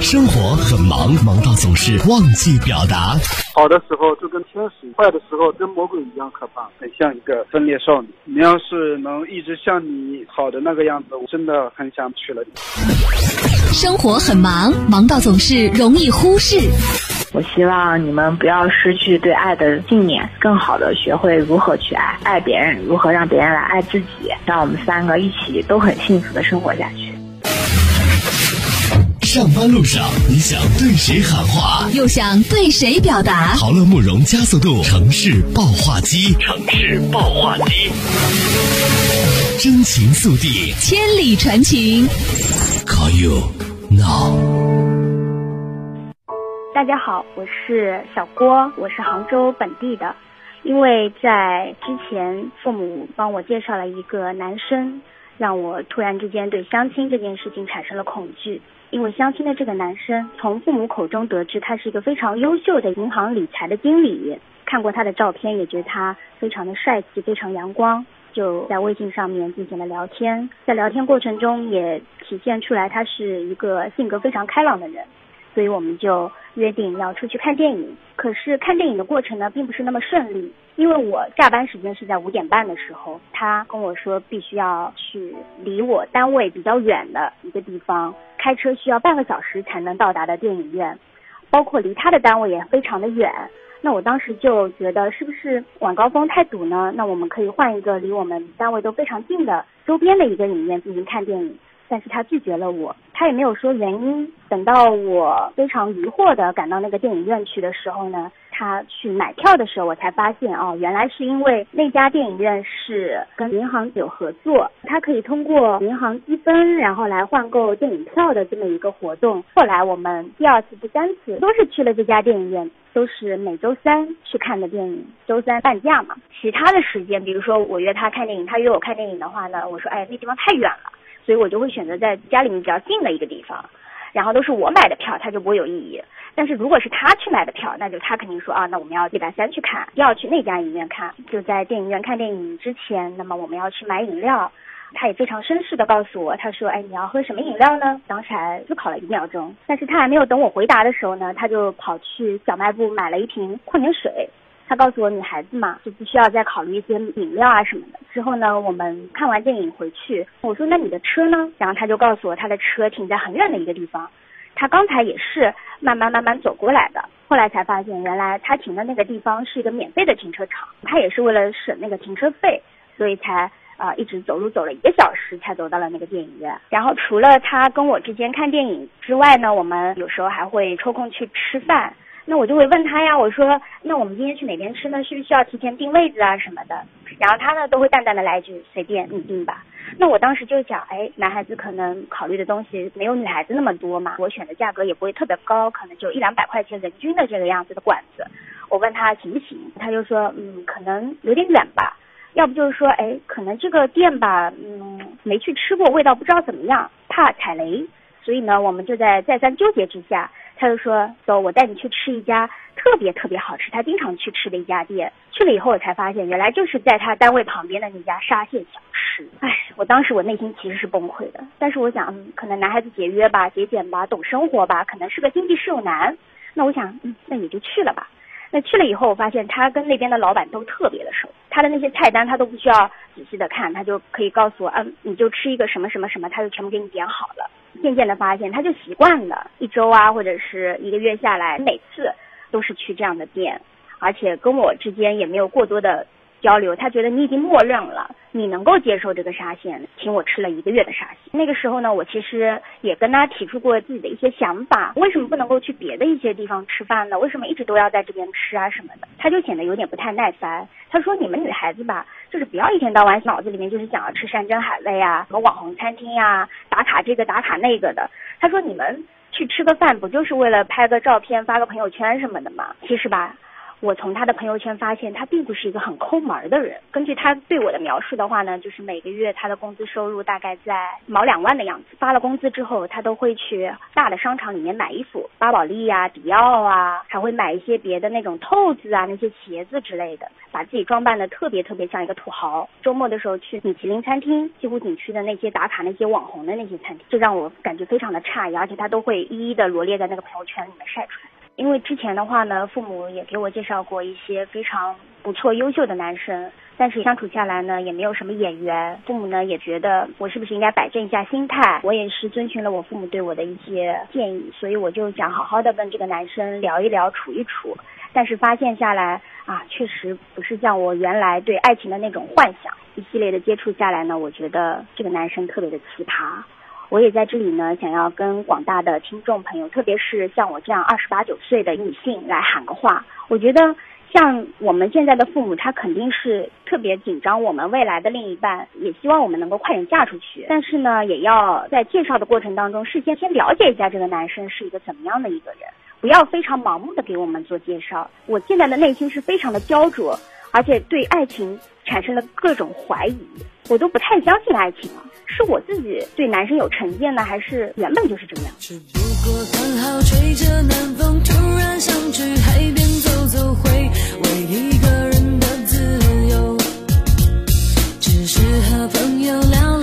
生活很忙，忙到总是忘记表达。好的时候就跟天使，坏的时候跟魔鬼一样可怕，很像一个分裂少女。你要是能一直像你好的那个样子，我真的很想娶了你。生活很忙，忙到总是容易忽视。我希望你们不要失去对爱的信念，更好的学会如何去爱，爱别人，如何让别人来爱自己，让我们三个一起都很幸福的生活下去。上班路上，你想对谁喊话，又想对谁表达？豪乐慕容加速度城市爆话机，城市爆话机，真情速递，千里传情。Call you now。大家好，我是小郭，我是杭州本地的。因为在之前，父母帮我介绍了一个男生，让我突然之间对相亲这件事情产生了恐惧。因为相亲的这个男生，从父母口中得知他是一个非常优秀的银行理财的经理，看过他的照片，也觉得他非常的帅气，非常阳光，就在微信上面进行了聊天。在聊天过程中，也体现出来他是一个性格非常开朗的人，所以我们就约定要出去看电影。可是看电影的过程呢，并不是那么顺利。因为我下班时间是在五点半的时候，他跟我说必须要去离我单位比较远的一个地方，开车需要半个小时才能到达的电影院，包括离他的单位也非常的远。那我当时就觉得是不是晚高峰太堵呢？那我们可以换一个离我们单位都非常近的周边的一个影院进行看电影。但是他拒绝了我，他也没有说原因。等到我非常疑惑的赶到那个电影院去的时候呢，他去买票的时候，我才发现哦，原来是因为那家电影院是跟银行有合作，他可以通过银行积分，然后来换购电影票的这么一个活动。后来我们第二次、第三次都是去了这家电影院，都是每周三去看的电影，周三半价嘛。其他的时间，比如说我约他看电影，他约我看电影的话呢，我说哎，那地方太远了。所以我就会选择在家里面比较近的一个地方，然后都是我买的票，他就不会有异议。但是如果是他去买的票，那就他肯定说啊，那我们要礼拜三去看，要去那家影院看。就在电影院看电影之前，那么我们要去买饮料，他也非常绅士的告诉我，他说，哎，你要喝什么饮料呢？当时还思考了一秒钟，但是他还没有等我回答的时候呢，他就跑去小卖部买了一瓶矿泉水。他告诉我，女孩子嘛，就不需要再考虑一些饮料啊什么的。之后呢，我们看完电影回去，我说那你的车呢？然后他就告诉我，他的车停在很远的一个地方。他刚才也是慢慢慢慢走过来的，后来才发现，原来他停的那个地方是一个免费的停车场。他也是为了省那个停车费，所以才啊一直走路走了一个小时才走到了那个电影院。然后除了他跟我之间看电影之外呢，我们有时候还会抽空去吃饭。那我就会问他呀，我说那我们今天去哪边吃呢？需不需要提前订位子啊什么的？然后他呢都会淡淡的来一句随便你订吧。那我当时就想，哎，男孩子可能考虑的东西没有女孩子那么多嘛，我选的价格也不会特别高，可能就一两百块钱人均的这个样子的馆子。我问他行不行，他就说嗯可能有点远吧，要不就是说哎可能这个店吧嗯没去吃过，味道不知道怎么样，怕踩雷。所以呢我们就在再三纠结之下。他就说：“走，我带你去吃一家特别特别好吃，他经常去吃的一家店。去了以后，我才发现原来就是在他单位旁边的那家沙县小吃。哎，我当时我内心其实是崩溃的。但是我想，嗯，可能男孩子节约吧，节俭吧，懂生活吧，可能是个经济适用男。那我想，嗯，那你就去了吧。那去了以后，我发现他跟那边的老板都特别的熟，他的那些菜单他都不需要仔细的看，他就可以告诉我，嗯，你就吃一个什么什么什么，他就全部给你点好了。”渐渐的发现，他就习惯了，一周啊，或者是一个月下来，每次都是去这样的店，而且跟我之间也没有过多的交流。他觉得你已经默认了，你能够接受这个沙县，请我吃了一个月的沙县。那个时候呢，我其实也跟他提出过自己的一些想法，为什么不能够去别的一些地方吃饭呢？为什么一直都要在这边吃啊什么的？他就显得有点不太耐烦。他说：“你们女孩子吧。”就是不要一天到晚脑子里面就是想要吃山珍海味啊，什么网红餐厅呀，打卡这个打卡那个的。他说你们去吃个饭不就是为了拍个照片发个朋友圈什么的吗？其实吧，我从他的朋友圈发现，他并不是一个很抠门的人。根据他对我的描述的话呢，就是每个月他的工资收入大概在毛两万的样子。发了工资之后，他都会去大的商场里面买衣服，巴宝莉呀、迪奥啊，还会买一些别的那种透子啊、那些鞋子之类的，把自己装扮的特别特别像一个土豪。周末的时候去米其林餐厅、西湖景区的那些打卡那些网红的那些餐厅，就让我感觉非常的诧异，而且他都会一一的罗列在那个朋友圈里面晒出来。因为之前的话呢，父母也给我介绍过一些非常不错、优秀的男生，但是相处下来呢，也没有什么眼缘。父母呢也觉得我是不是应该摆正一下心态？我也是遵循了我父母对我的一些建议，所以我就想好好的跟这个男生聊一聊、处一处。但是发现下来啊，确实不是像我原来对爱情的那种幻想。一系列的接触下来呢，我觉得这个男生特别的奇葩。我也在这里呢，想要跟广大的听众朋友，特别是像我这样二十八九岁的女性来喊个话。我觉得，像我们现在的父母，他肯定是特别紧张我们未来的另一半，也希望我们能够快点嫁出去。但是呢，也要在介绍的过程当中，事先先了解一下这个男生是一个怎么样的一个人，不要非常盲目的给我们做介绍。我现在的内心是非常的焦灼，而且对爱情产生了各种怀疑，我都不太相信爱情了。是我自己对男生有成见呢，还是原本就是这样？只不过刚好吹着南风，突然想去海边走走，回味一个人的自由。只是和朋友聊